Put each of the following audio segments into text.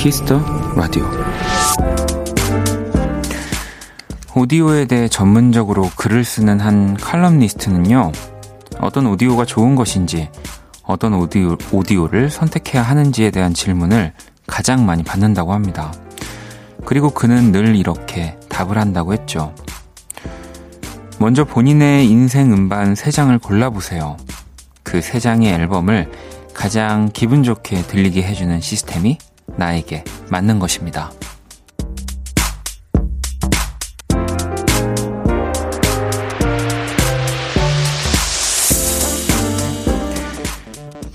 키스 더 라디오 오디오에 대해 전문적으로 글을 쓰는 한 칼럼니스트는요, 어떤 오디오가 좋은 것인지, 어떤 오디오, 오디오를 선택해야 하는지에 대한 질문을 가장 많이 받는다고 합니다. 그리고 그는 늘 이렇게 답을 한다고 했죠. 먼저 본인의 인생 음반 3장을 골라보세요. 그 3장의 앨범을 가장 기분 좋게 들리게 해주는 시스템이 나에게 맞는 것입니다.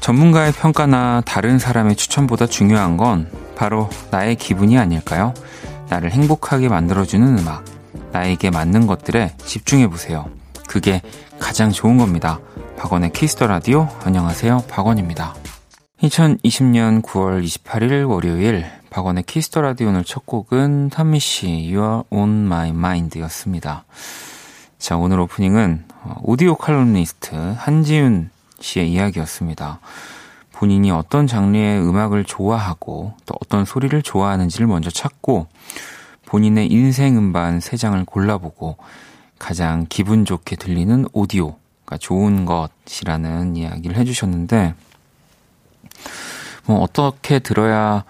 전문가의 평가나 다른 사람의 추천보다 중요한 건 바로 나의 기분이 아닐까요? 나를 행복하게 만들어주는 음악, 나에게 맞는 것들에 집중해보세요. 그게 가장 좋은 겁니다. 박원의 키스 더 라디오, 안녕하세요. 박원입니다. 2020년 9월 28일 월요일 박원의 키스 더 라디오 오늘 첫 곡은 탄미 씨 You Are On My Mind 였습니다. 자, 오늘 오프닝은 어, 오디오 칼럼니스트 한지윤 씨의 이야기였습니다. 본인이 어떤 장르의 음악을 좋아하고 또 어떤 소리를 좋아하는지를 먼저 찾고 본인의 인생 음반 3장을 골라보고 가장 기분 좋게 들리는 오디오 가 좋은 것이라는 이야기를 해주셨는데 뭐 어떻게 들어야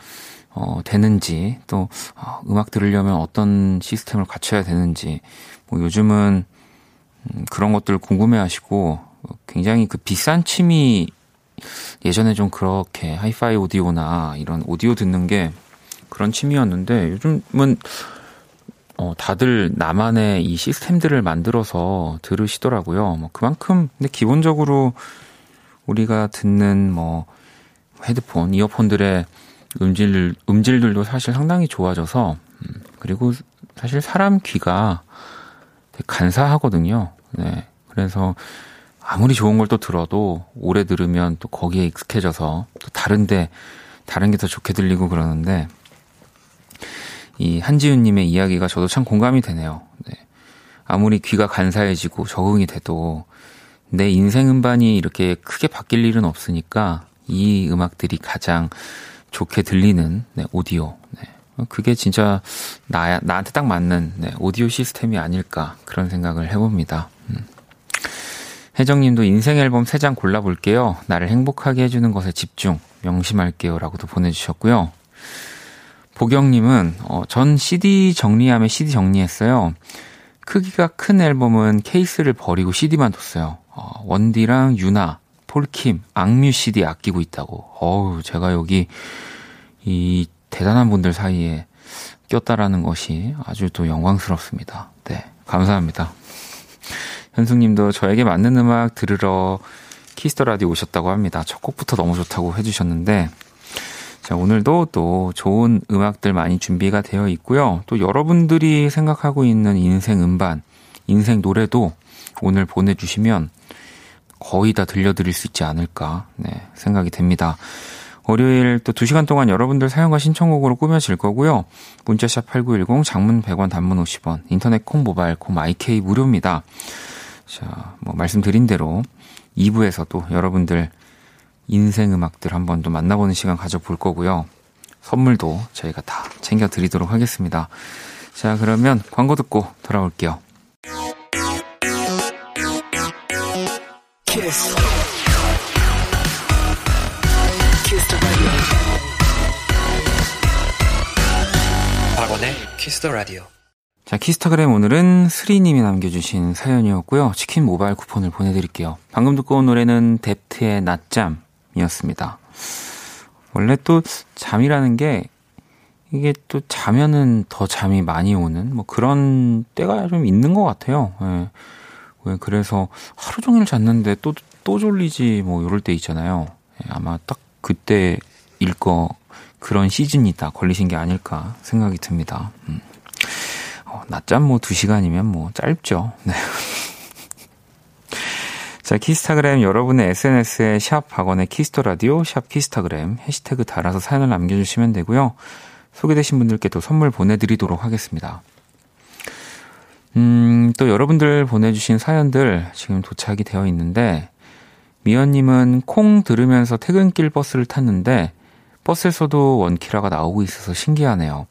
어, 되는지 또 어, 음악 들으려면 어떤 시스템을 갖춰야 되는지 뭐 요즘은 음, 그런 것들 궁금해하시고 굉장히 그 비싼 취미 예전에 좀 그렇게 하이파이 오디오나 이런 오디오 듣는 게 그런 취미였는데 요즘은 어, 다들 나만의 이 시스템들을 만들어서 들으시더라고요. 뭐 그만큼 근데 기본적으로 우리가 듣는 뭐 헤드폰, 이어폰들의 음질, 음질들도 사실 상당히 좋아져서, 음, 그리고 사실 사람 귀가 간사하거든요. 네. 그래서 아무리 좋은 걸 또 들어도 오래 들으면 또 거기에 익숙해져서 또 다른데, 다른 게 더 좋게 들리고 그러는데, 이 한지윤님의 이야기가 저도 참 공감이 되네요. 네. 아무리 귀가 간사해지고 적응이 돼도 내 인생 음반이 이렇게 크게 바뀔 일은 없으니까 이 음악들이 가장 좋게 들리는 네, 오디오. 네. 그게 진짜 나, 나한테 딱 맞는 네, 오디오 시스템이 아닐까 그런 생각을 해봅니다. 음. 혜정님도 인생 앨범 3장 골라볼게요. 나를 행복하게 해주는 것에 집중, 명심할게요. 라고도 보내주셨고요. 보경님은, 어, 전 CD 정리함에 CD 정리했어요. 크기가 큰 앨범은 케이스를 버리고 CD만 뒀어요. 어, 원디랑 유나, 폴킴, 악뮤 CD 아끼고 있다고. 어우, 제가 여기 이 대단한 분들 사이에 꼈다라는 것이 아주 또 영광스럽습니다. 네, 감사합니다. 현숙님도 저에게 맞는 음악 들으러 키스 더 라디오 오셨다고 합니다. 첫 곡부터 너무 좋다고 해주셨는데, 자, 오늘도 또 좋은 음악들 많이 준비가 되어 있고요. 또 여러분들이 생각하고 있는 인생 음반, 인생 노래도 오늘 보내주시면 거의 다 들려드릴 수 있지 않을까 네, 생각이 됩니다. 월요일 또 2시간 동안 여러분들 사용과 신청곡으로 꾸며질 거고요. 문자샵 8910 장문 100원 단문 50원 인터넷 콩 모바일 콩 IK 무료입니다. 자, 뭐 말씀드린 대로 2부에서도 여러분들 인생 음악들 한번 또 만나보는 시간 가져볼 거고요. 선물도 저희가 다 챙겨드리도록 하겠습니다. 자, 그러면 광고 듣고 돌아올게요. 더 라디오. 박원의 키스 더 라디오. 자, 키스타그램 오늘은 스리님이 남겨주신 사연이었고요. 치킨 모바일 쿠폰을 보내드릴게요. 방금 듣고 온 노래는 뎁트의 낮잠이었습니다. 원래 또 잠이라는 게 이게 또 자면은 더 잠이 많이 오는 뭐 그런 때가 좀 있는 것 같아요. 예. 왜 그래서 하루 종일 잤는데 또, 또 졸리지 뭐 이럴 때 있잖아요. 예, 아마 딱 그때 일 거 그런 시즌이 다 걸리신 게 아닐까 생각이 듭니다. 음. 어, 낮잠 뭐 2시간이면 뭐 짧죠. 네. 자, 키스타그램 여러분의 SNS에 샵 박원의 키스 더 라디오, 샵 키스타그램 해시태그 달아서 사연을 남겨주시면 되고요. 소개되신 분들께 또 선물 보내드리도록 하겠습니다. 음, 또 여러분들 보내주신 사연들 지금 도착이 되어 있는데, 미연님은 콩 들으면서 퇴근길 버스를 탔는데 버스에서도 원키라가 나오고 있어서 신기하네요.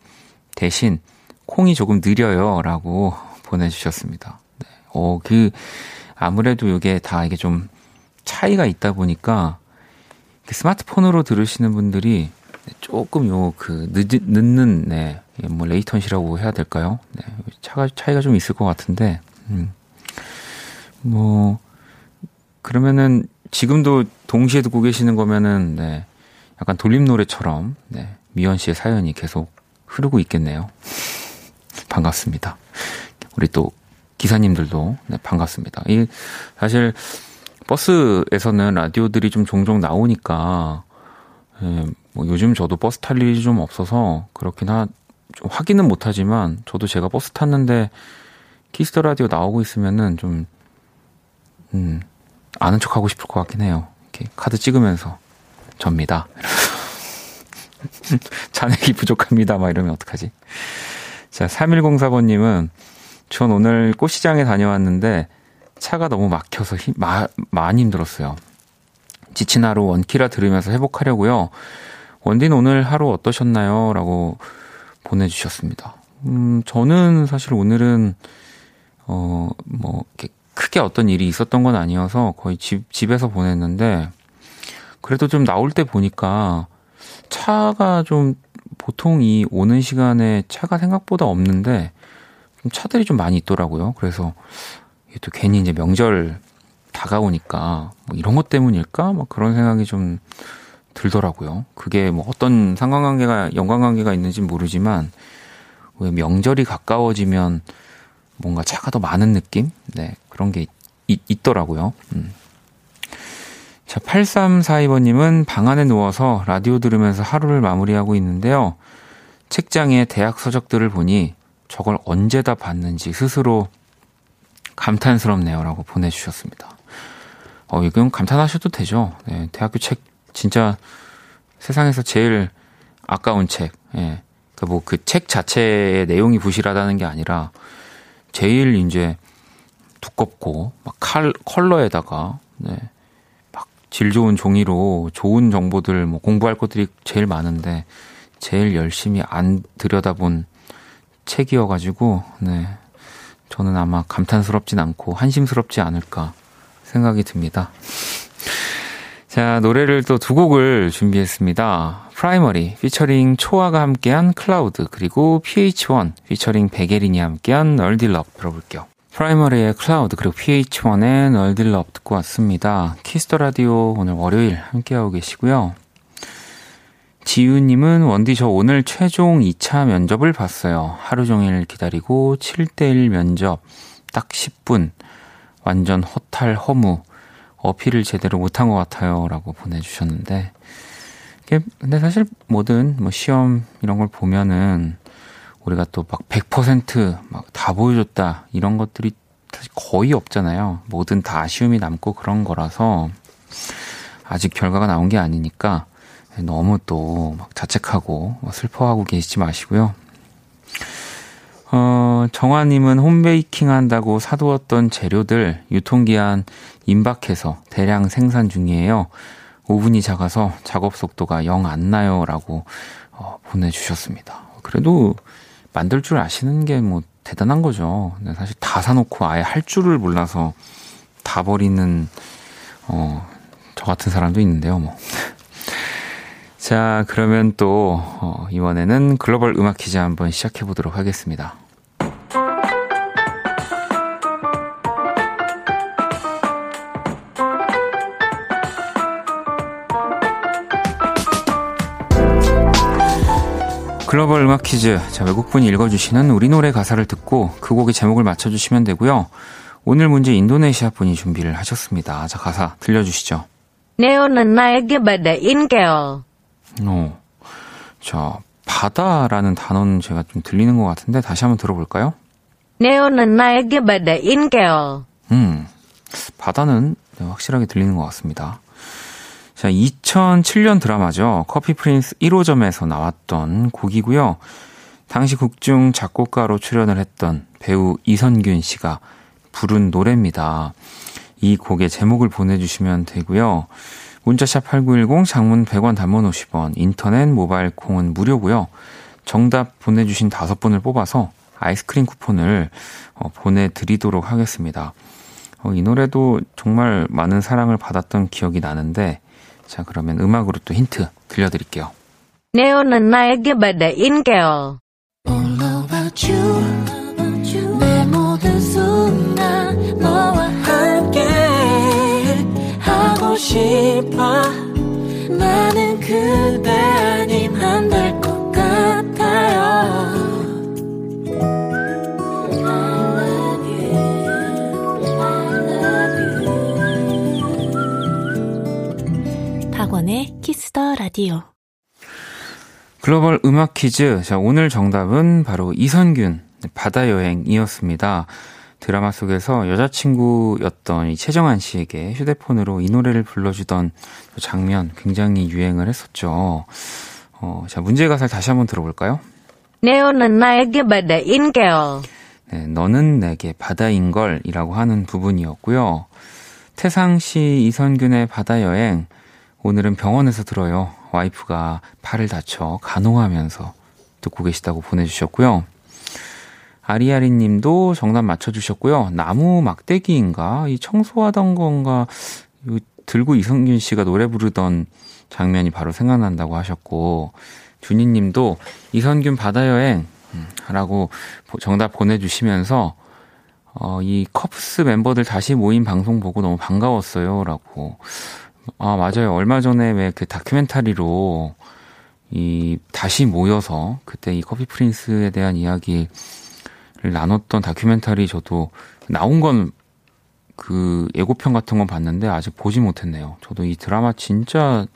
대신 콩이 조금 느려요. 라고 보내주셨습니다. 네. 어, 그, 아무래도 이게 다 이게 좀 차이가 있다 보니까 스마트폰으로 들으시는 분들이 조금 요 그 늦는 네, 뭐 레이턴시라고 해야 될까요? 네, 차가 차이가 좀 있을 것 같은데, 음. 뭐 그러면은 지금도 동시에 듣고 계시는 거면은 네, 약간 돌림 노래처럼 네, 미연 씨의 사연이 계속 흐르고 있겠네요. 반갑습니다. 우리 또 기사님들도 네, 반갑습니다. 이 사실 버스에서는 라디오들이 좀 종종 나오니까 예, 뭐 요즘 저도 버스 탈 일이 좀 없어서 그렇긴 하, 좀 확인은 못하지만 저도 제가 버스 탔는데 키스 더 라디오 나오고 있으면은 좀 음, 아는 척 하고 싶을 것 같긴 해요. 이렇게 카드 찍으면서 접니다. 잔액이 부족합니다. 막 이러면 어떡하지? 자, 3104번님은 전 오늘 꽃시장에 다녀왔는데 차가 너무 막혀서 힘, 마, 많이 힘들었어요. 지친 하루 원키라 들으면서 회복하려고요. 원딘 오늘 하루 어떠셨나요? 라고 보내주셨습니다. 음, 저는 사실 오늘은, 어, 뭐, 크게 어떤 일이 있었던 건 아니어서 거의 집, 집에서 보냈는데, 그래도 좀 나올 때 보니까 차가 좀 보통 이 오는 시간에 차가 생각보다 없는데, 좀 차들이 좀 많이 있더라고요. 그래서 또 괜히 이제 명절 다가오니까 뭐 이런 것 때문일까? 막 그런 생각이 좀 들더라고요. 그게 뭐 어떤 상관관계가 연관관계가 있는지 모르지만 왜 명절이 가까워지면 뭔가 차가 더 많은 느낌? 네, 그런 게 있, 있더라고요. 음. 자, 8342번님은 방 안에 누워서 라디오 들으면서 하루를 마무리하고 있는데요. 책장에 대학 서적들을 보니 저걸 언제 다 봤는지 스스로 감탄스럽네요. 라고 보내주셨습니다. 어, 이건 감탄하셔도 되죠. 네, 대학교 책 진짜 세상에서 제일 아까운 책. 예. 그뭐그 책 자체의 내용이 부실하다는 게 아니라 제일 이제 두껍고 막 칼, 컬러에다가 네. 막질 좋은 종이로 좋은 정보들 뭐 공부할 것들이 제일 많은데 제일 열심히 안 들여다본 책이어가지고 네. 저는 아마 감탄스럽진 않고 한심스럽지 않을까 생각이 듭니다. 자, 노래를 또 두 곡을 준비했습니다. 프라이머리 피처링 초아가 함께한 클라우드 그리고 pH-1 피처링 백예린이 함께한 Nerdy Love 들어볼게요. 프라이머리의 클라우드 그리고 PH1의 널딜럽 듣고 왔습니다. 키스 더 라디오 오늘 월요일 함께하고 계시고요. 지유님은 원디 저 오늘 최종 2차 면접을 봤어요. 하루 종일 기다리고 7대1 면접 딱 10분. 완전 허탈 허무. 어필을 제대로 못한 것 같아요. 라고 보내주셨는데. 근데 사실 뭐든 뭐 시험 이런 걸 보면은 우리가 또 막 100%막 다 보여줬다. 이런 것들이 사실 거의 없잖아요. 뭐든 다 아쉬움이 남고 그런 거라서 아직 결과가 나온 게 아니니까 너무 또 막 자책하고 슬퍼하고 계시지 마시고요. 어, 정화님은 홈베이킹 한다고 사두었던 재료들 유통기한 임박해서 대량 생산 중이에요. 오븐이 작아서 작업 속도가 영 안 나요. 라고 어, 보내주셨습니다. 그래도 만들 줄 아시는 게 뭐 대단한 거죠. 사실 다 사놓고 아예 할 줄을 몰라서 다 버리는, 어, 저 같은 사람도 있는데요, 뭐. 자, 그러면 또, 어, 이번에는 글로벌 음악 퀴즈 한번 시작해 보도록 하겠습니다. 글로벌 음악 퀴즈. 자, 외국분이 읽어주시는 우리 노래 가사를 듣고 그 곡의 제목을 맞춰주시면 되고요. 오늘 문제 인도네시아 분이 준비를 하셨습니다. 자, 가사 들려주시죠. 네오는 나에게 바다 인 게요. 어. 자, 바다라는 단어는 제가 좀 들리는 것 같은데 다시 한번 들어볼까요? 네오는 나에게 바다인 게요. 음, 바다는 네, 확실하게 들리는 것 같습니다. 자, 2007년 드라마죠. 커피 프린스 1호점에서 나왔던 곡이고요. 당시 국중 작곡가로 출연을 했던 배우 이선균 씨가 부른 노래입니다. 이 곡의 제목을 보내주시면 되고요. 문자샵 8910 장문 100원 단문 50원 인터넷 모바일 콩은 무료고요. 정답 보내주신 다섯 분을 뽑아서 아이스크림 쿠폰을 어, 보내드리도록 하겠습니다. 어, 이 노래도 정말 많은 사랑을 받았던 기억이 나는데 자 그러면 음악으로 또 힌트 들려드릴게요. 네오는 나에게 바다인 girl. 내 모든 순간 너와 함께 하고 싶어 나는 그대 아님 안될 키스 더 라디오 글로벌 음악 퀴즈. 자, 오늘 정답은 바로 이선균, 바다 여행이었습니다. 드라마 속에서 여자친구였던 이 채정안 씨에게 휴대폰으로 이 노래를 불러주던 그 장면 굉장히 유행을 했었죠. 어, 자, 문제 가사를 다시 한번 들어볼까요? 네오는 나에게 바다인 걸. 네, 너는 내게 바다인 걸이라고 하는 부분이었고요. 태상 씨 이선균의 바다 여행. 오늘은 병원에서 들어요. 와이프가 팔을 다쳐 간호하면서 듣고 계시다고 보내주셨고요. 아리아리 님도 정답 맞춰주셨고요. 나무 막대기인가? 이 청소하던 건가? 들고 이성균 씨가 노래 부르던 장면이 바로 생각난다고 하셨고, 준희 님도 이선균 바다여행, 음, 라고 정답 보내주시면서, 어, 이 컵스 멤버들 다시 모인 방송 보고 너무 반가웠어요. 라고 아, 맞아요. 얼마 전에 왜 그 다큐멘터리로 이 다시 모여서 그때 이 커피 프린스에 대한 이야기를 나눴던 다큐멘터리 저도 나온 건 그 예고편 같은 건 봤는데 아직 보지 못했네요. 저도 이 드라마 진짜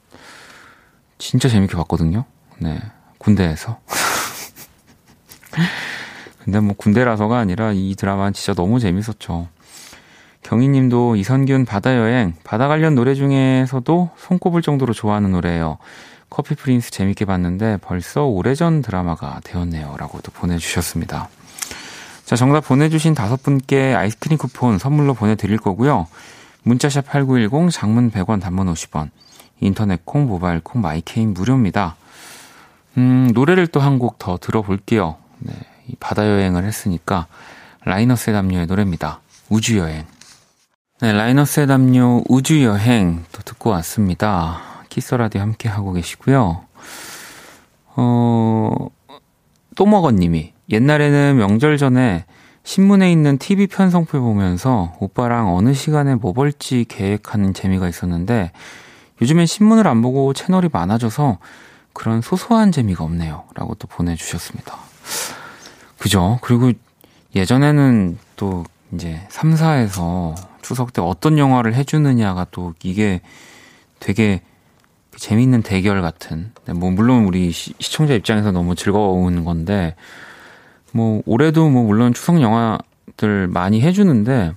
진짜 재밌게 봤거든요. 네. 군대에서. 근데 뭐 군대라서가 아니라 이 드라마는 진짜 너무 재밌었죠. 경희님도 이선균 바다여행, 바다 관련 노래 중에서도 손꼽을 정도로 좋아하는 노래예요. 커피 프린스 재밌게 봤는데 벌써 오래전 드라마가 되었네요. 라고도 보내주셨습니다. 자, 정답 보내주신 다섯 분께 아이스크림 쿠폰 선물로 보내드릴 거고요. 문자샵 8910, 장문 100원, 단문 50원, 인터넷 콩, 모바일 콩, 마이 케이는 무료입니다. 음, 노래를 또 한 곡 더 들어볼게요. 네, 이 바다 여행을 했으니까 라이너스의 담요의 노래입니다. 우주 여행. 네, 라이너스의 담요 우주여행 또 듣고 왔습니다. 키스라디오 함께 하고 계시고요. 어, 또먹어님이 옛날에는 명절 전에 신문에 있는 TV 편성표 보면서 오빠랑 어느 시간에 뭐 볼지 계획하는 재미가 있었는데 요즘엔 신문을 안 보고 채널이 많아져서 그런 소소한 재미가 없네요. 라고 또 보내주셨습니다. 그죠? 그리고 예전에는 또 이제 3사에서 추석 때 어떤 영화를 해주느냐가 또 이게 되게 재밌는 대결 같은. 네, 뭐, 물론 우리 시, 청자 입장에서 너무 즐거운 건데, 뭐, 올해도 뭐, 물론 추석 영화들 많이 해주는데,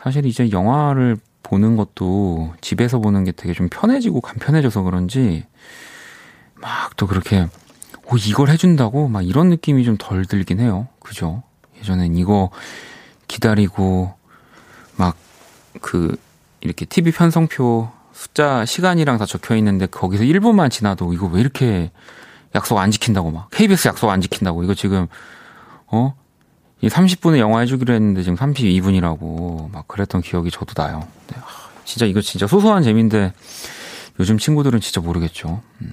사실 이제 영화를 보는 것도 집에서 보는 게 되게 좀 편해지고 간편해져서 그런지, 막 또 그렇게, 오, 이걸 해준다고? 막 이런 느낌이 좀 덜 들긴 해요. 그죠? 예전엔 이거 기다리고, 막 그, 이렇게 TV 편성표 숫자, 시간이랑 다 적혀 있는데 거기서 1분만 지나도 이거 왜 이렇게 약속 안 지킨다고 막. KBS 약속 안 지킨다고. 이거 지금, 어? 이 30분에 영화 해주기로 했는데 지금 32분이라고 막 그랬던 기억이 저도 나요. 네, 진짜 이거 진짜 소소한 재미인데 요즘 친구들은 진짜 모르겠죠. 음.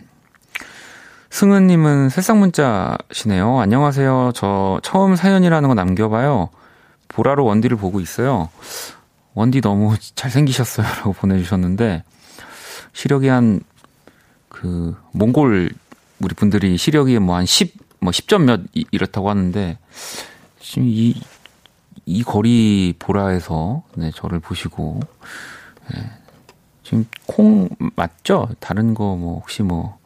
승은님은 새싹 문자시네요. 안녕하세요. 저 처음 사연이라는 거 남겨봐요. 보라로 원디를 보고 있어요. 원디 너무 잘생기셨어요. 라고 보내주셨는데, 시력이 한, 그, 몽골, 우리 분들이 시력이 뭐 한 10, 뭐 10점 몇 이렇다고 하는데, 지금 이, 이 거리 보라에서, 네, 저를 보시고, 네, 지금 콩 맞죠? 다른 거 뭐, 혹시 뭐,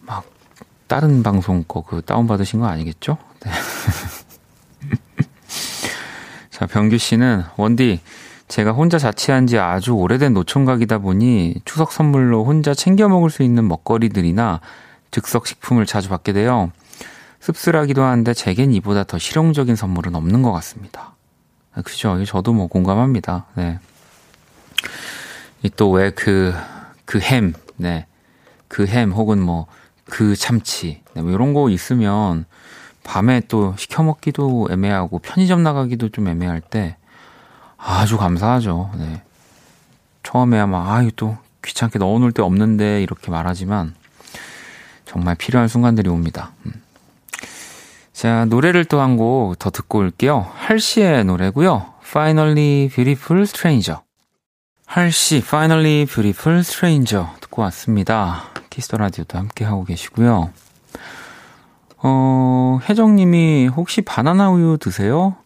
막, 다른 방송 거 그 다운받으신 거 아니겠죠? 네. 자, 병규 씨는, 원디, 제가 혼자 자취한 지 아주 오래된 노총각이다 보니 추석 선물로 혼자 챙겨 먹을 수 있는 먹거리들이나 즉석 식품을 자주 받게 돼요. 씁쓸하기도 한데 제겐 이보다 더 실용적인 선물은 없는 것 같습니다. 아, 그죠? 저도 뭐 공감합니다. 네. 또 왜 그, 그 햄, 네. 그 햄 혹은 뭐 그 참치, 네. 뭐 이런 거 있으면 밤에 또 시켜 먹기도 애매하고 편의점 나가기도 좀 애매할 때 아주 감사하죠. 네. 처음에 아마 아유 또 귀찮게 넣어놓을 데 없는데 이렇게 말하지만 정말 필요한 순간들이 옵니다. 음. 자 노래를 또 한 곡 더 듣고 올게요. 할시의 노래고요. Finally Beautiful Stranger. 할시 Finally Beautiful Stranger 듣고 왔습니다. 키스 더 라디오도 함께 하고 계시고요. 어, 혜정님이 혹시 바나나 우유 드세요?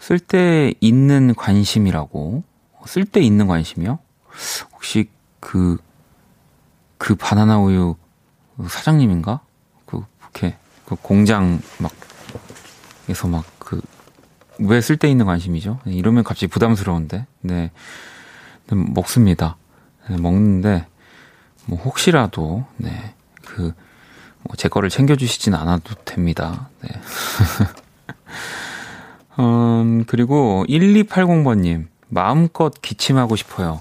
쓸데 있는 관심이라고. 쓸데 있는 관심이요? 혹시 그, 그 바나나 우유 사장님인가? 그, 이렇게, 그 공장 막, 에서 막 그, 왜쓸때 있는 관심이죠? 이러면 갑자기 부담스러운데. 네. 먹습니다. 네, 먹는데, 뭐, 혹시라도, 네. 그, 뭐 제 거를 챙겨주시진 않아도 됩니다. 네. 음, 그리고 1280번님, 마음껏 기침하고 싶어요.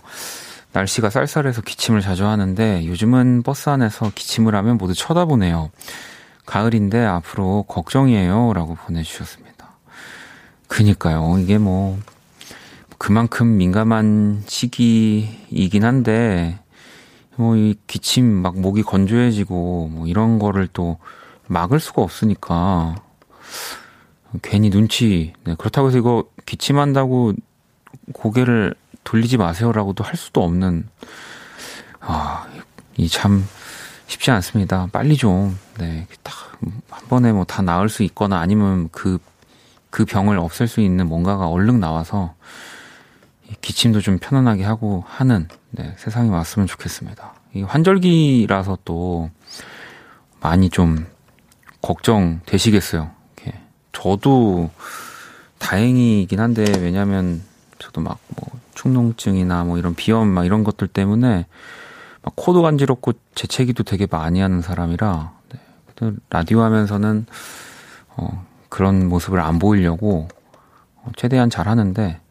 날씨가 쌀쌀해서 기침을 자주 하는데 요즘은 버스 안에서 기침을 하면 모두 쳐다보네요. 가을인데 앞으로 걱정이에요. 라고 보내주셨습니다. 그니까요. 이게 뭐, 그만큼 민감한 시기이긴 한데, 뭐, 이 기침, 막 목이 건조해지고, 뭐, 이런 거를 또 막을 수가 없으니까, 괜히 눈치, 네, 그렇다고 해서 이거 기침한다고 고개를 돌리지 마세요라고도 할 수도 없는, 아, 이 참 쉽지 않습니다. 빨리 좀, 네, 딱, 한 번에 뭐 다 나을 수 있거나 아니면 그, 그 병을 없앨 수 있는 뭔가가 얼른 나와서, 기침도 좀 편안하게 하고 하는 네, 세상이 왔으면 좋겠습니다. 이 환절기라서 또 많이 좀 걱정되시겠어요. 이렇게. 저도 다행이긴 한데 왜냐면 저도 막 뭐 축농증이나 뭐 이런 비염 막 이런 것들 때문에 막 코도 간지럽고 재채기도 되게 많이 하는 사람이라 네. 라디오 하면서는 어, 그런 모습을 안 보이려고 어, 최대한 잘 하는데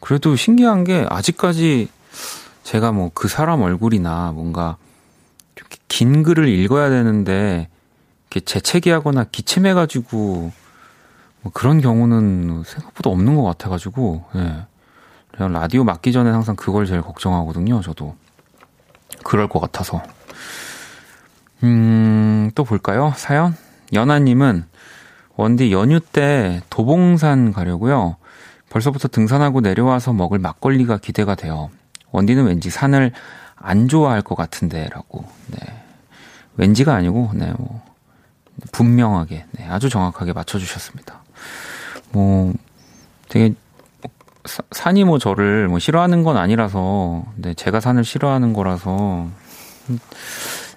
그래도 신기한 게 아직까지 제가 뭐 그 사람 얼굴이나 뭔가 긴 글을 읽어야 되는데 이렇게 재채기하거나 기침해가지고 뭐 그런 경우는 생각보다 없는 것 같아가지고 예. 그냥 라디오 맡기 전에 항상 그걸 제일 걱정하거든요. 저도 그럴 것 같아서 음 또 볼까요 사연 연아님은 원디 연휴 때 도봉산 가려고요. 벌써부터 등산하고 내려와서 먹을 막걸리가 기대가 돼요. 원디는 왠지 산을 안 좋아할 것 같은데라고. 네. 왠지가 아니고 네, 뭐 분명하게 네, 아주 정확하게 맞춰 주셨습니다. 뭐 되게 산이 뭐 저를 뭐 싫어하는 건 아니라서 네, 제가 산을 싫어하는 거라서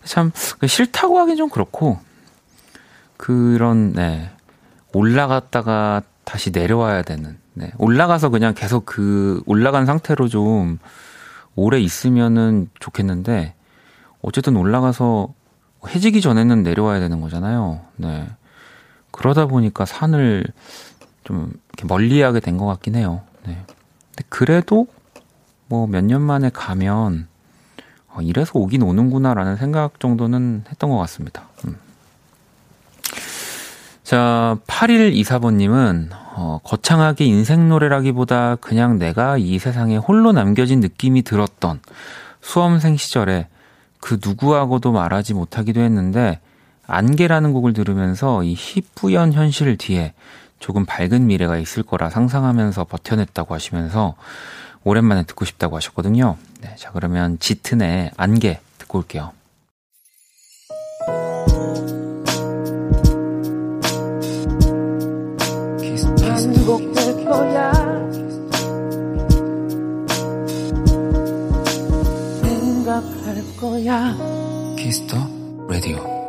참 싫다고 하긴 좀 그렇고 그런 네 올라갔다가 다시 내려와야 되는 네, 올라가서 그냥 계속 그 올라간 상태로 좀 오래 있으면은 좋겠는데 어쨌든 올라가서 해지기 전에는 내려와야 되는 거잖아요. 네. 그러다 보니까 산을 좀 멀리하게 된 것 같긴 해요. 네. 근데 그래도 뭐 몇 년 만에 가면 어, 이래서 오긴 오는구나라는 생각 정도는 했던 것 같습니다. 음. 자, 8124번님은, 어, 거창하게 인생 노래라기보다 그냥 내가 이 세상에 홀로 남겨진 느낌이 들었던 수험생 시절에 그 누구하고도 말하지 못하기도 했는데, 안개라는 곡을 들으면서 이 희뿌연 현실 뒤에 조금 밝은 미래가 있을 거라 상상하면서 버텨냈다고 하시면서 오랜만에 듣고 싶다고 하셨거든요. 네, 자, 그러면 짙은의 안개 듣고 올게요. 반복될 거야 생각할 거야 키스 더 라디오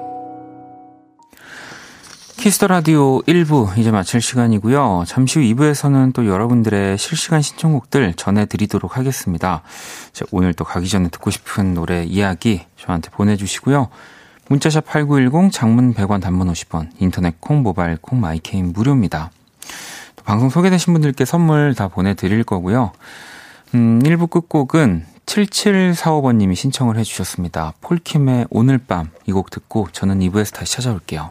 키스 더 라디오 1부 이제 마칠 시간이고요. 잠시 후 2부에서는 또 여러분들의 실시간 신청곡들 전해드리도록 하겠습니다. 자, 오늘 또 가기 전에 듣고 싶은 노래 이야기 저한테 보내주시고요. 문자샵 8910 장문 100원 단문 50원 인터넷 콩 모바일 콩 마이 케이는 무료입니다. 방송 소개되신 분들께 선물 다 보내드릴 거고요. 음, 1부 끝곡은 7745번님이 신청을 해주셨습니다. 폴킴의 오늘 밤 이 곡 듣고 저는 2부에서 다시 찾아올게요.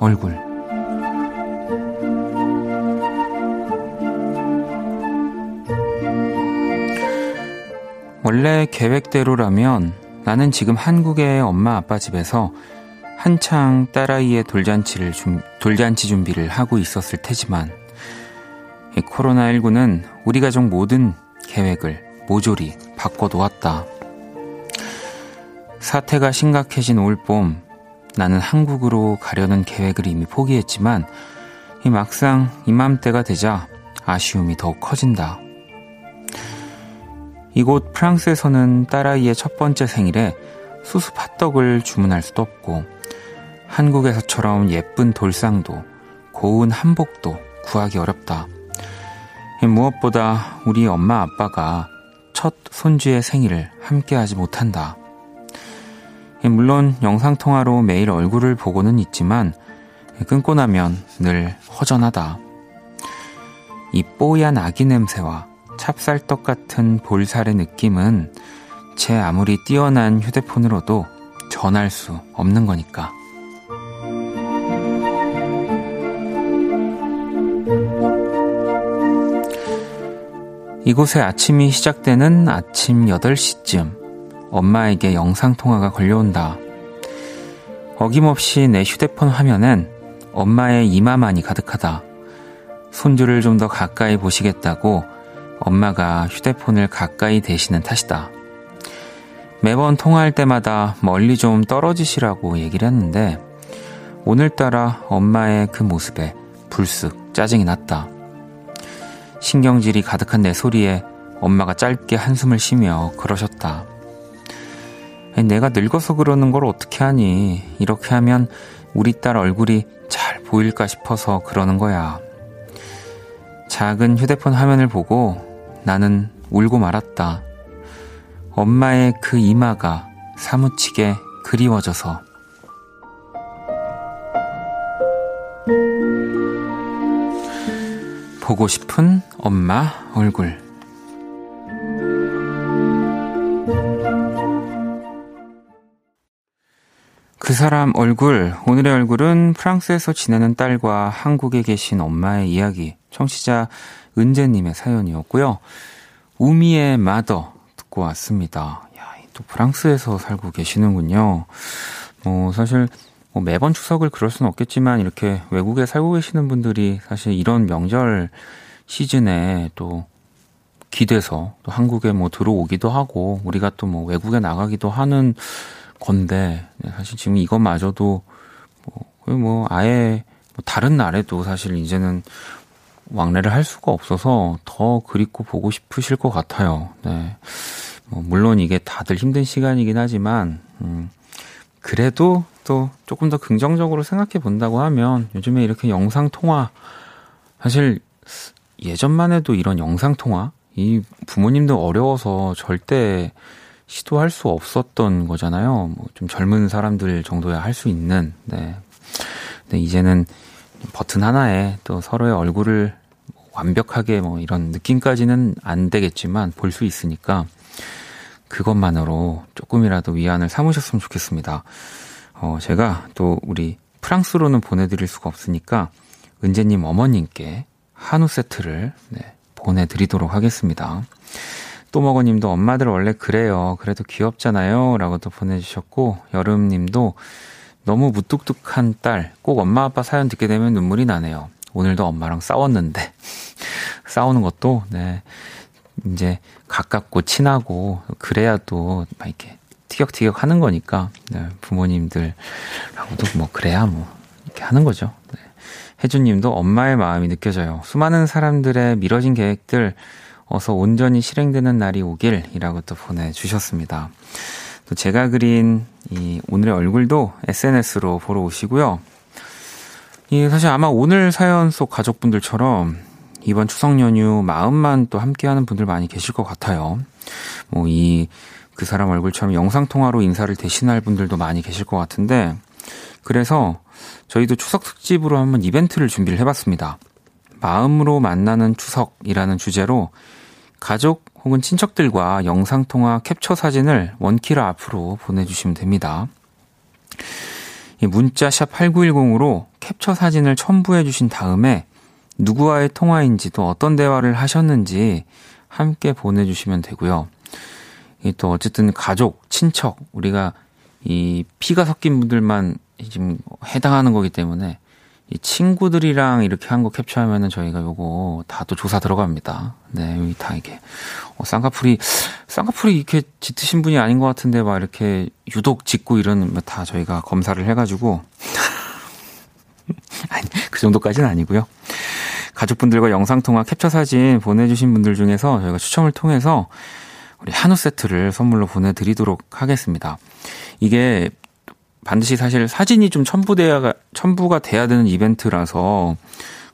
얼굴 원래 계획대로라면 나는 지금 한국의 엄마 아빠 집에서 한창 딸아이의 돌잔치를 좀, 돌잔치 준비를 하고 있었을 테지만 코로나19는 우리 가족 모든 계획을 모조리 바꿔놓았다. 사태가 심각해진 올봄 나는 한국으로 가려는 계획을 이미 포기했지만 이 막상 이맘때가 되자 아쉬움이 더욱 커진다. 이곳 프랑스에서는 딸아이의 첫 번째 생일에 수수 팥떡을 주문할 수도 없고 한국에서처럼 예쁜 돌상도 고운 한복도 구하기 어렵다. 무엇보다 우리 엄마 아빠가 첫 손주의 생일을 함께하지 못한다. 물론 영상통화로 매일 얼굴을 보고는 있지만 끊고 나면 늘 허전하다. 이 뽀얀 아기 냄새와 찹쌀떡 같은 볼살의 느낌은 제 아무리 뛰어난 휴대폰으로도 전할 수 없는 거니까. 이곳에 아침이 시작되는 아침 8시쯤 엄마에게 영상통화가 걸려온다. 어김없이 내 휴대폰 화면엔 엄마의 이마만이 가득하다. 손주를 좀 더 가까이 보시겠다고 엄마가 휴대폰을 가까이 대시는 탓이다. 매번 통화할 때마다 멀리 좀 떨어지시라고 얘기를 했는데 오늘따라 엄마의 그 모습에 불쑥 짜증이 났다. 신경질이 가득한 내 소리에 엄마가 짧게 한숨을 쉬며 그러셨다. 내가 늙어서 그러는 걸 어떻게 하니? 이렇게 하면 우리 딸 얼굴이 잘 보일까 싶어서 그러는 거야. 작은 휴대폰 화면을 보고 나는 울고 말았다. 엄마의 그 이마가 사무치게 그리워져서. 보고 싶은 엄마 얼굴. 그 사람 얼굴, 오늘의 얼굴은 프랑스에서 지내는 딸과 한국에 계신 엄마의 이야기, 청취자 은재님의 사연이었고요. 우미의 마더 듣고 왔습니다. 야, 또 프랑스에서 살고 계시는군요. 뭐, 사실, 뭐 매번 추석을 그럴 수는 없겠지만, 이렇게 외국에 살고 계시는 분들이 사실 이런 명절 시즌에 또 기대서 또 한국에 뭐 들어오기도 하고, 우리가 또 뭐 외국에 나가기도 하는 건데 사실 지금 이것마저도 뭐, 뭐 아예 뭐 다른 날에도 사실 이제는 왕래를 할 수가 없어서 더 그립고 보고 싶으실 것 같아요. 네. 뭐 물론 이게 다들 힘든 시간이긴 하지만 음, 그래도 또 조금 더 긍정적으로 생각해 본다고 하면 요즘에 이렇게 영상 통화 사실 예전만 해도 이런 영상 통화 이 부모님도 어려워서 절대 시도할 수 없었던 거잖아요. 뭐 좀 젊은 사람들 정도야 할 수 있는. 네. 근데 이제는 버튼 하나에 또 서로의 얼굴을 완벽하게 뭐 이런 느낌까지는 안 되겠지만 볼 수 있으니까 그것만으로 조금이라도 위안을 삼으셨으면 좋겠습니다. 어, 제가 또 우리 프랑스로는 보내드릴 수가 없으니까 은재님 어머님께 한우 세트를 네, 보내드리도록 하겠습니다. 또먹어님도 엄마들 원래 그래요. 그래도 귀엽잖아요. 라고 또 보내주셨고, 여름님도 너무 무뚝뚝한 딸, 꼭 엄마 아빠 사연 듣게 되면 눈물이 나네요. 오늘도 엄마랑 싸웠는데. 싸우는 것도, 네. 이제 가깝고 친하고, 그래야 또, 막 이렇게 티격티격 하는 거니까, 네. 부모님들하고도 뭐, 그래야 뭐, 이렇게 하는 거죠. 네. 혜주님도 엄마의 마음이 느껴져요. 수많은 사람들의 미뤄진 계획들, 어서 온전히 실행되는 날이 오길이라고 또 보내주셨습니다. 또 제가 그린 이 오늘의 얼굴도 SNS로 보러 오시고요. 이 사실 아마 오늘 사연 속 가족분들처럼 이번 추석 연휴 마음만 또 함께하는 분들 많이 계실 것 같아요. 뭐 이 그 사람 얼굴처럼 영상 통화로 인사를 대신할 분들도 많이 계실 것 같은데 그래서 저희도 추석 특집으로 한번 이벤트를 준비를 해봤습니다. 마음으로 만나는 추석이라는 주제로 가족 혹은 친척들과 영상통화 캡처 사진을 원키라 앞으로 보내주시면 됩니다. 문자샵 8910으로 캡처 사진을 첨부해 주신 다음에 누구와의 통화인지 또 어떤 대화를 하셨는지 함께 보내주시면 되고요. 또 어쨌든 가족, 친척, 우리가 이 피가 섞인 분들만 지금 해당하는 거기 때문에 이 친구들이랑 이렇게 한 거 캡처하면은 저희가 요거 다 또 조사 들어갑니다. 네, 여기 다 이게 어, 쌍꺼풀이 쌍꺼풀이 이렇게 짙으신 분이 아닌 것 같은데 막 이렇게 유독 짙고 이런 다 저희가 검사를 해가지고 아니 그 정도까지는 아니고요. 가족분들과 영상 통화 캡처 사진 보내주신 분들 중에서 저희가 추첨을 통해서 우리 한우 세트를 선물로 보내드리도록 하겠습니다. 이게 반드시 사실 사진이 좀 첨부돼야 첨부가 돼야 되는 이벤트라서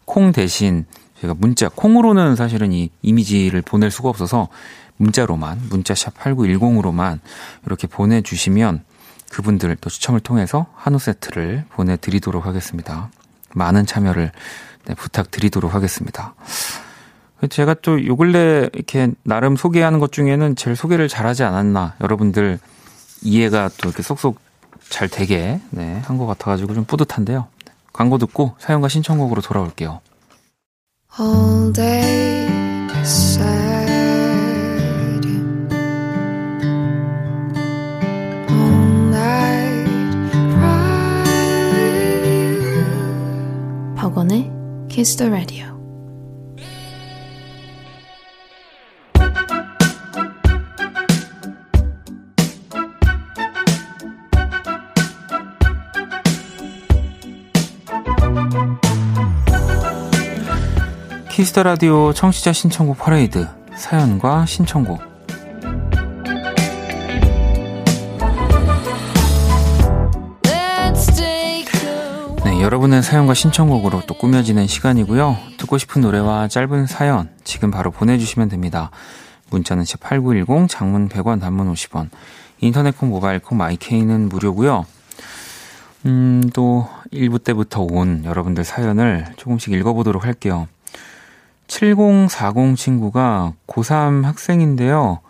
콩 대신 제가 문자 콩으로는 사실은 이 이미지를 보낼 수가 없어서 문자로만 문자샵 8910으로만 이렇게 보내 주시면 그분들 또 추첨을 통해서 한우 세트를 보내 드리도록 하겠습니다. 많은 참여를 네, 부탁드리도록 하겠습니다. 제가 또 요 근래 이렇게 나름 소개하는 것 중에는 제일 소개를 잘하지 않았나 여러분들 이해가 또 이렇게 쏙쏙 잘 되게 네, 한 것 같아가지고 좀 뿌듯한데요. 광고 듣고 사연과 신청곡으로 돌아올게요. All day sad. All night cry. 박원의 Kiss the Radio. 키스터 라디오 청취자 신청곡 퍼레이드 사연과 신청곡 네, 여러분의 사연과 신청곡으로 또 꾸며지는 시간이고요. 듣고 싶은 노래와 짧은 사연 지금 바로 보내주시면 됩니다. 문자는 8910, 장문 100원, 단문 50원, 인터넷 콩, 모바일 콩, 마이케이는 무료고요. 음, 또 1부 때부터 온 여러분들 사연을 조금씩 읽어보도록 할게요. 7040 친구가 고3 학생인데요.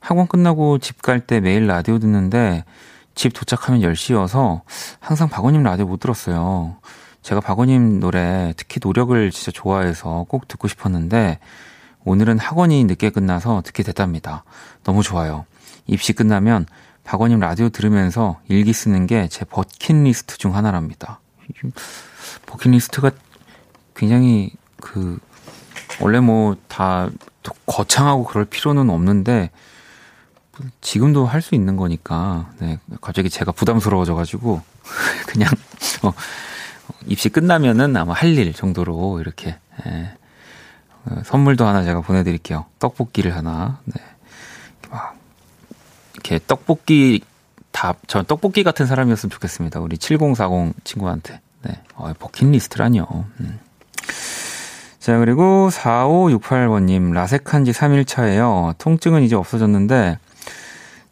학원 끝나고 집 갈 때 매일 라디오 듣는데 집 도착하면 10시여서 항상 박원님 라디오 못 들었어요. 제가 박원님 노래 특히 노력을 진짜 좋아해서 꼭 듣고 싶었는데 오늘은 학원이 늦게 끝나서 듣게 됐답니다. 너무 좋아요. 입시 끝나면 박원님 라디오 들으면서 일기 쓰는 게 제 버킷리스트 중 하나랍니다. 버킷리스트가 굉장히 그 원래 뭐 다 거창하고 그럴 필요는 없는데 지금도 할 수 있는 거니까. 네 갑자기 제가 부담스러워져가지고 그냥 어, 입시 끝나면은 아마 할 일 정도로 이렇게 예, 어, 선물도 하나 제가 보내드릴게요. 떡볶이를 하나. 네. 막 이렇게 떡볶이 다저 떡볶이 같은 사람이었으면 좋겠습니다. 우리 7040 친구한테. 네. 어, 버킷리스트라뇨. 음. 자, 그리고 4568번님, 라섹한 지 3일차예요. 통증은 이제 없어졌는데,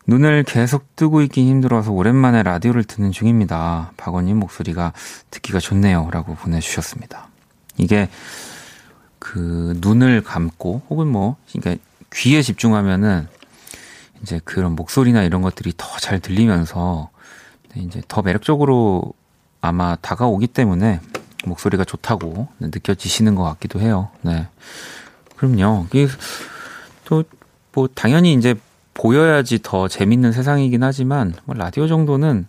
눈을 계속 뜨고 있긴 힘들어서 오랜만에 라디오를 듣는 중입니다. 박원님 목소리가 듣기가 좋네요. 라고 보내주셨습니다. 이게, 그, 눈을 감고, 혹은 뭐, 그러니까 귀에 집중하면은, 이제 그런 목소리나 이런 것들이 더 잘 들리면서, 이제 더 매력적으로 아마 다가오기 때문에 목소리가 좋다고 느껴지시는 것 같기도 해요. 네. 그럼요. 이게 또, 뭐, 당연히 이제 보여야지 더 재밌는 세상이긴 하지만, 뭐 라디오 정도는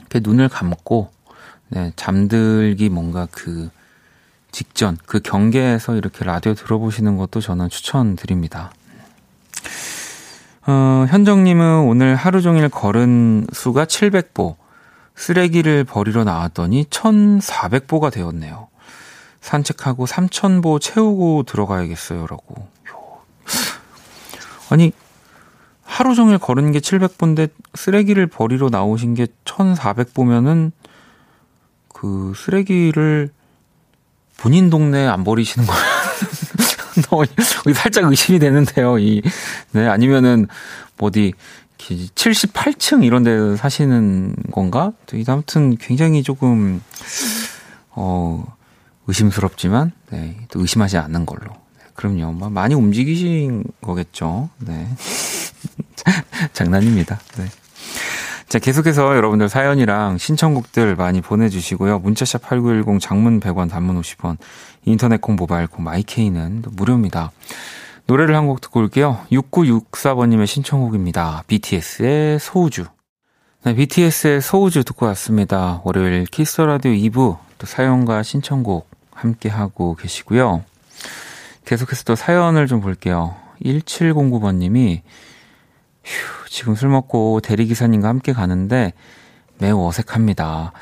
이렇게 눈을 감고, 네, 잠들기 뭔가 그 직전, 그 경계에서 이렇게 라디오 들어보시는 것도 저는 추천드립니다. 어, 현정님은 오늘 하루 종일 걸은 수가 700보, 쓰레기를 버리러 나왔더니 1,400보가 되었네요. 산책하고 3,000보 채우고 들어가야겠어요. 라고. 아니, 하루 종일 걸은 게 700보인데 쓰레기를 버리러 나오신 게 1400보면은 그 쓰레기를 본인 동네에 안 버리시는 거예요. 살짝 의심이 되는데요. 이, 네, 아니면은, 뭐 어디, 78층 이런 데 사시는 건가? 아무튼 굉장히 조금, 어, 의심스럽지만, 네, 또 의심하지 않는 걸로. 네, 그럼요. 뭐 많이 움직이신 거겠죠. 네. 장난입니다. 네. 자, 계속해서 여러분들 사연이랑 신청곡들 많이 보내주시고요. 문자샵 8910 장문 100원, 단문 50원, 인터넷 콩, 모바일 콩, 마이케이는 무료입니다. 노래를 한 곡 듣고 올게요. 6964번님의 신청곡입니다. BTS의 소우주. 네, BTS의 소우주 듣고 왔습니다. 월요일 키스 라디오 2부 또 사연과 신청곡 함께 하고 계시고요. 계속해서 또 사연을 좀 볼게요. 1709번님이 휴, 지금 술 먹고 대리기사님과 함께 가는데 매우 어색합니다.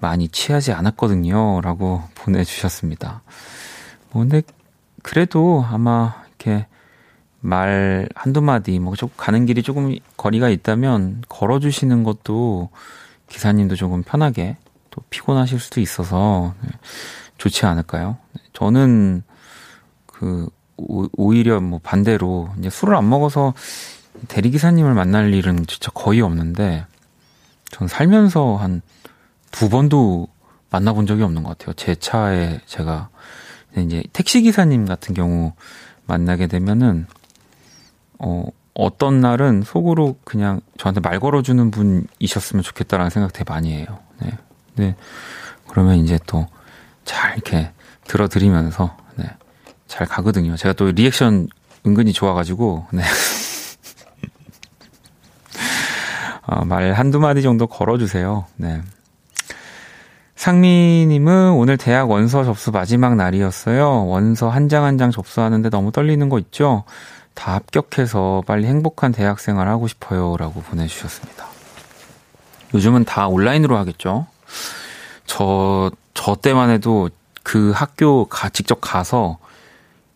많이 취하지 않았거든요. 라고 보내주셨습니다. 뭐, 근데, 그래도 아마, 이렇게, 말 한두 마디, 뭐, 좀 가는 길이 조금 거리가 있다면, 걸어 주시는 것도 기사님도 조금 편하게, 또 피곤하실 수도 있어서, 네, 좋지 않을까요? 저는, 그, 오히려 뭐 반대로, 이제 술을 안 먹어서 대리기사님을 만날 일은 진짜 거의 없는데, 전 살면서 한 두 번도 만나본 적이 없는 것 같아요. 제 차에 제가 이제 택시기사님 같은 경우 만나게 되면은, 어, 어떤 날은 속으로 그냥 저한테 말 걸어주는 분이셨으면 좋겠다라는 생각 되게 많이 해요. 네. 네. 그러면 이제 또 잘 이렇게 들어드리면서, 네. 잘 가거든요. 제가 또 리액션 은근히 좋아가지고, 네. 어, 말 한두 마디 정도 걸어주세요. 네. 상미님은 오늘 대학 원서 접수 마지막 날이었어요. 원서 한 장 한 장 접수하는데 너무 떨리는 거 있죠? 다 합격해서 빨리 행복한 대학 생활 하고 싶어요. 라고 보내주셨습니다. 요즘은 다 온라인으로 하겠죠? 저, 저 때만 해도 그 학교 가, 직접 가서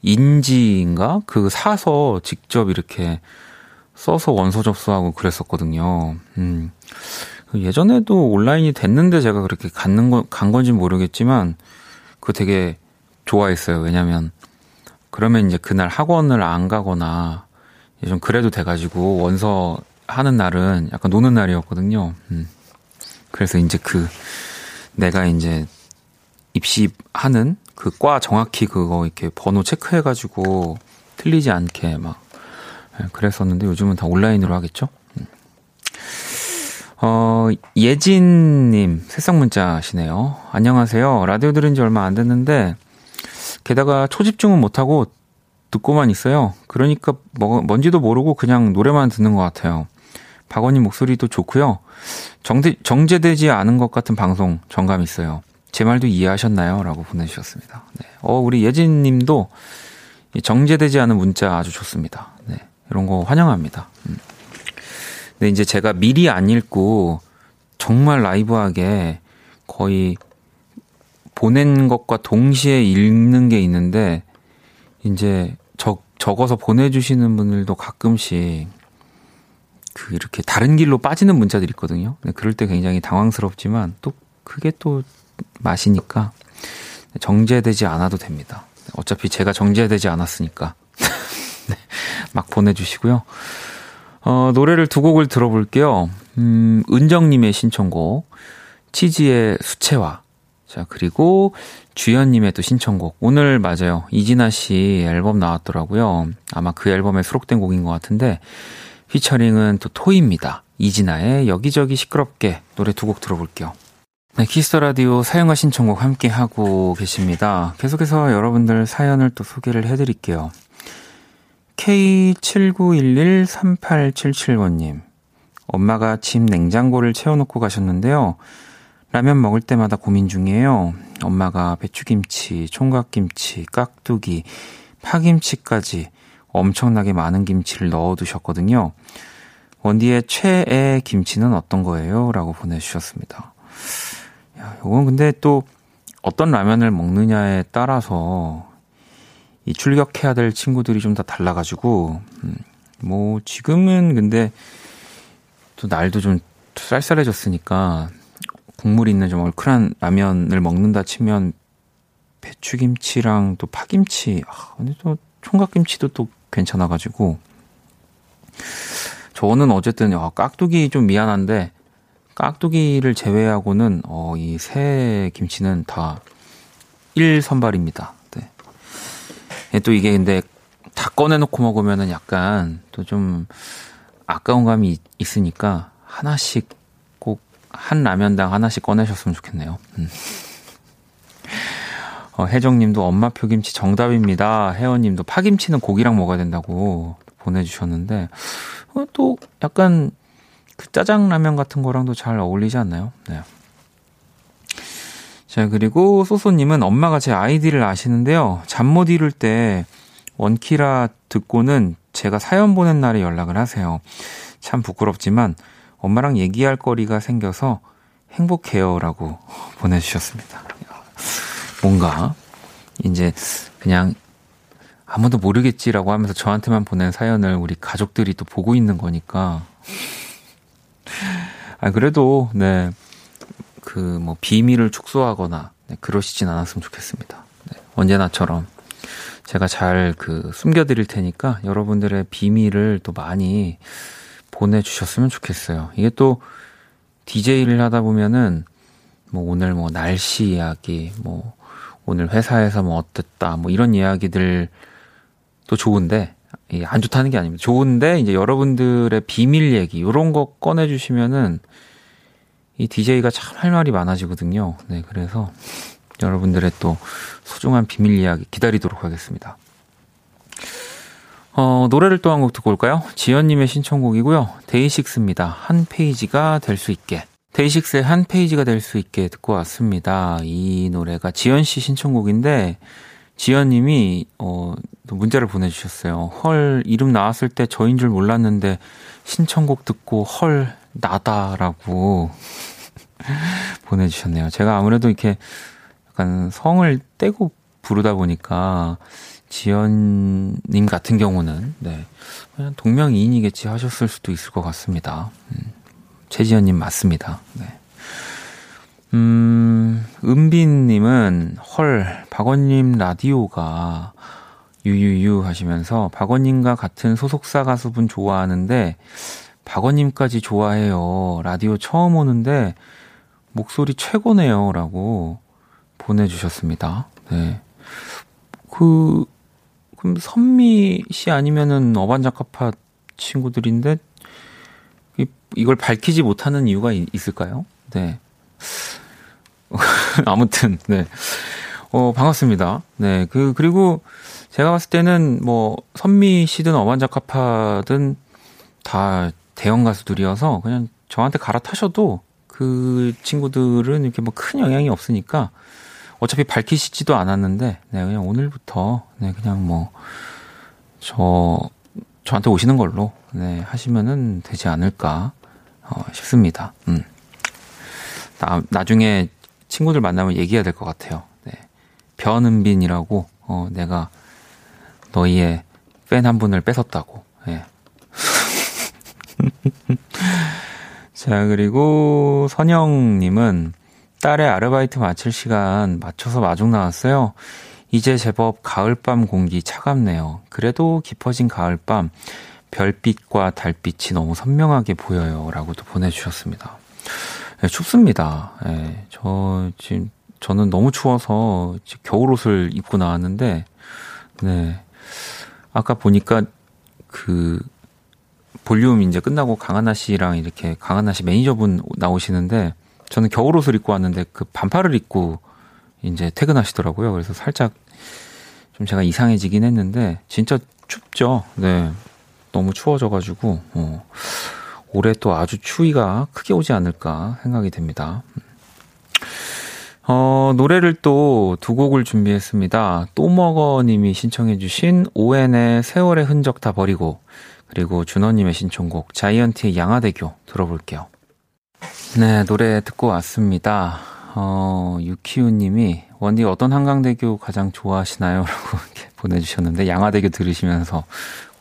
인지인가? 그 사서 직접 이렇게 써서 원서 접수하고 그랬었거든요. 음. 예전에도 온라인이 됐는데 제가 그렇게 갔는 거, 간 건지 모르겠지만, 그거 되게 좋아했어요. 왜냐면, 그러면 이제 그날 학원을 안 가거나, 좀 그래도 돼가지고, 원서 하는 날은 약간 노는 날이었거든요. 음. 그래서 이제 그, 내가 이제 입시하는 그 과 정확히 그거 이렇게 번호 체크해가지고, 틀리지 않게 막, 예, 그랬었는데 요즘은 다 온라인으로 하겠죠? 음. 어, 예진님, 새싹 문자시네요. 안녕하세요. 라디오 들은 지 얼마 안 됐는데, 게다가 초집중은 못하고 듣고만 있어요. 그러니까 뭐, 뭔지도 모르고 그냥 노래만 듣는 것 같아요. 박원님 목소리도 좋고요. 정대, 정제되지 않은 것 같은 방송 정감 있어요. 제 말도 이해하셨나요? 라고 보내주셨습니다. 네. 어, 우리 예진 님도 정제되지 않은 문자 아주 좋습니다. 네. 이런 거 환영합니다. 음. 근데 이제 제가 미리 안 읽고 정말 라이브하게 거의 보낸 것과 동시에 읽는 게 있는데 이제 적, 적어서 보내주시는 분들도 가끔씩 그 이렇게 다른 길로 빠지는 문자들이 있거든요. 그럴 때 굉장히 당황스럽지만 또 그게 또 맛이니까 정제되지 않아도 됩니다. 어차피 제가 정제되지 않았으니까 네, 막 보내주시고요. 어, 노래를 두 곡을 들어볼게요. 음, 은정님의 신청곡, 치즈의 수채화. 자, 그리고 주연님의 또 신청곡. 오늘 맞아요. 이진아 씨 앨범 나왔더라고요. 아마 그 앨범에 수록된 곡인 것 같은데, 피처링은 또 토이입니다. 이진아의 여기저기 시끄럽게 노래 두 곡 들어볼게요. 네, Kiss the Radio 사연과 신청곡 함께 하고 계십니다. 계속해서 여러분들 사연을 또 소개를 해드릴게요. K79113877번님. 엄마가 집 냉장고를 채워놓고 가셨는데요. 라면 먹을 때마다 고민 중이에요. 엄마가 배추김치, 총각김치, 깍두기, 파김치까지 엄청나게 많은 김치를 넣어 두셨거든요. 원디의 최애 김치는 어떤 거예요? 라고 보내주셨습니다. 야, 이건 근데 또 어떤 라면을 먹느냐에 따라서 이 출격해야 될 친구들이 좀 다 달라가지고, 음, 뭐, 지금은 근데 또 날도 좀 쌀쌀해졌으니까 국물 있는 좀 얼큰한 라면을 먹는다 치면 배추김치랑 또 파김치, 아, 근데 또 총각김치도 또 괜찮아가지고. 저는 어쨌든, 아, 깍두기 좀 미안한데, 깍두기를 제외하고는, 어, 이 새 김치는 다 1선발입니다. 네. 예, 또 이게 근데 다 꺼내놓고 먹으면은 약간 또 좀 아까운 감이 있으니까 하나씩 꼭 한 라면당 하나씩 꺼내셨으면 좋겠네요. 음. 어, 혜정님도 엄마 표 김치 정답입니다. 혜원님도 파김치는 고기랑 먹어야 된다고 보내주셨는데 어, 또 약간 그 짜장라면 같은 거랑도 잘 어울리지 않나요? 네. 자, 그리고 소소님은 엄마가 제 아이디를 아시는데요. 잠 못 이룰 때 원키라 듣고는 제가 사연 보낸 날에 연락을 하세요. 참 부끄럽지만 엄마랑 얘기할 거리가 생겨서 행복해요 라고 보내주셨습니다. 뭔가 이제 그냥 아무도 모르겠지라고 하면서 저한테만 보낸 사연을 우리 가족들이 또 보고 있는 거니까. 아, 그래도, 네. 그, 뭐, 비밀을 축소하거나, 네, 그러시진 않았으면 좋겠습니다. 네, 언제나처럼 제가 잘 그, 숨겨드릴 테니까 여러분들의 비밀을 또 많이 보내주셨으면 좋겠어요. 이게 또, DJ를 하다 보면은, 뭐, 오늘 뭐, 날씨 이야기, 뭐, 오늘 회사에서 뭐 어땠다, 뭐 이런 이야기들 또 좋은데, 안 좋다는 게 아닙니다. 좋은데, 이제 여러분들의 비밀 얘기, 요런 거 꺼내주시면은, 이 DJ가 참 할 말이 많아지거든요. 네, 그래서 여러분들의 또 소중한 비밀 이야기 기다리도록 하겠습니다. 어, 노래를 또 한 곡 듣고 올까요? 지연님의 신청곡이고요. 데이식스입니다. 한 페이지가 될 수 있게. 데이식스의 한 페이지가 될 수 있게 듣고 왔습니다. 이 노래가 지연 씨 신청곡인데, 지연 님이, 어, 문자를 보내주셨어요. 헐, 이름 나왔을 때 저인 줄 몰랐는데, 신청곡 듣고 헐, 나다라고 보내주셨네요. 제가 아무래도 이렇게 약간 성을 떼고 부르다 보니까, 지연님 같은 경우는, 네, 그냥 동명이인이겠지 하셨을 수도 있을 것 같습니다. 음. 최지연님 맞습니다. 네. 음, 은빈님은, 헐, 박원님 라디오가 유유유 하시면서 박원님과 같은 소속사 가수분 좋아하는데, 박원님까지 좋아해요. 라디오 처음 오는데, 목소리 최고네요. 라고 보내주셨습니다. 네. 그, 그럼 선미 씨 아니면은 어반자카파 친구들인데, 이걸 밝히지 못하는 이유가 있을까요? 네. 아무튼, 네. 어, 반갑습니다. 네. 그, 그리고 제가 봤을 때는 뭐, 선미 씨든 어반자카파든 다 대형 가수들이어서 그냥 저한테 갈아타셔도 그 친구들은 이렇게 뭐 큰 영향이 없으니까 어차피 밝히시지도 않았는데, 네, 그냥 오늘부터, 네, 그냥 뭐, 저, 저한테 오시는 걸로, 네, 하시면은 되지 않을까, 어, 싶습니다. 음. 나, 나중에 친구들 만나면 얘기해야 될 것 같아요. 네. 변은빈이라고, 어, 내가 너희의 팬 한 분을 뺏었다고, 예. 자, 그리고 선영님은 딸의 아르바이트 마칠 시간 맞춰서 마중 나왔어요. 이제 제법 가을밤 공기 차갑네요. 그래도 깊어진 가을밤 별빛과 달빛이 너무 선명하게 보여요. 라고도 보내주셨습니다. 네, 춥습니다. 네, 저, 지금, 저는 너무 추워서 겨울 옷을 입고 나왔는데, 네. 아까 보니까 그, 볼륨 이제 끝나고 강한나 씨랑 이렇게 강한나 씨 매니저분 나오시는데, 저는 겨울 옷을 입고 왔는데 그 반팔을 입고 이제 퇴근하시더라고요. 그래서 살짝 좀 제가 이상해지긴 했는데, 진짜 춥죠. 네. 너무 추워져가지고 어, 올해 또 아주 추위가 크게 오지 않을까 생각이 됩니다. 어, 노래를 또 두 곡을 준비했습니다. 또먹어님이 신청해주신 ON의 세월의 흔적 다 버리고 그리고 준호님의 신청곡 자이언티의 양화대교 들어볼게요. 네, 노래 듣고 왔습니다. 어, 유키우 님이 원디 어떤 한강대교 가장 좋아하시나요? 라고 이렇게 보내주셨는데 양화대교 들으시면서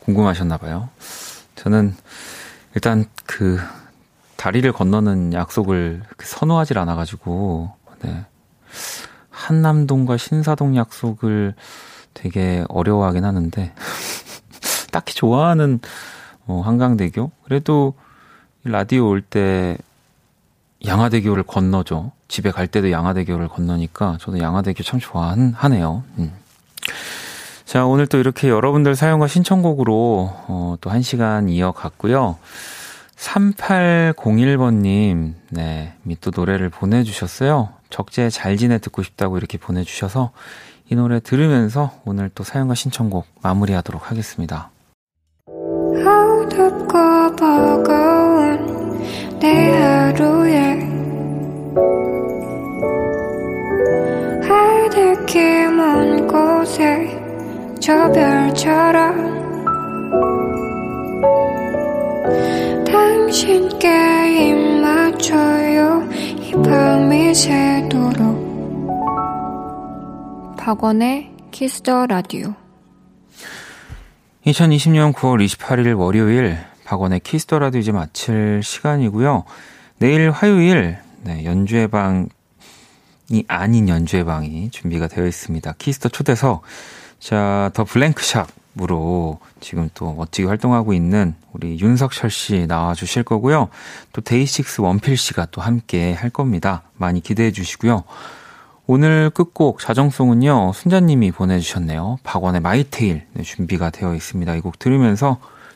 궁금하셨나 봐요. 저는 일단 그 다리를 건너는 약속을 선호하질 않아가지고, 네. 한남동과 신사동 약속을 되게 어려워하긴 하는데, 딱히 좋아하는, 어, 한강대교? 그래도 라디오 올 때 양화대교를 건너죠. 집에 갈 때도 양화대교를 건너니까 저도 양화대교 참 좋아하네요. 음. 자, 오늘 또 이렇게 여러분들 사연과 신청곡으로 어, 또한 시간 이어갔고요. 3801번님, 네, 밑도 노래를 보내주셨어요. 적재 잘 지내 듣고 싶다고 이렇게 보내주셔서 이 노래 들으면서 오늘 또 사연과 신청곡 마무리하도록 하겠습니다. 내 하루에 하늘길 먼 곳에 저 별처럼 당신께 입 맞춰요. 이 밤이 새도록. 박원의 키스더 라디오. 2020년 9월 28일 월요일 박원의 Kiss the Radio 이제 마칠 시간이고요. 내일 화요일 네, 연주회 방이 아닌 연주회 방이 준비가 되어 있습니다. Kiss the 초대석 자, The BLANK Shop으로 지금 또 멋지게 활동하고 있는 우리 윤석철 씨 나와 주실 거고요. 또 DAY6 원필 씨가 또 함께 할 겁니다. 많이 기대해 주시고요. 오늘 끝곡 자정송은요, 순자님이 보내주셨네요. 박원의 My Tale 네, 준비가 되어 있습니다. 이 곡 들으면서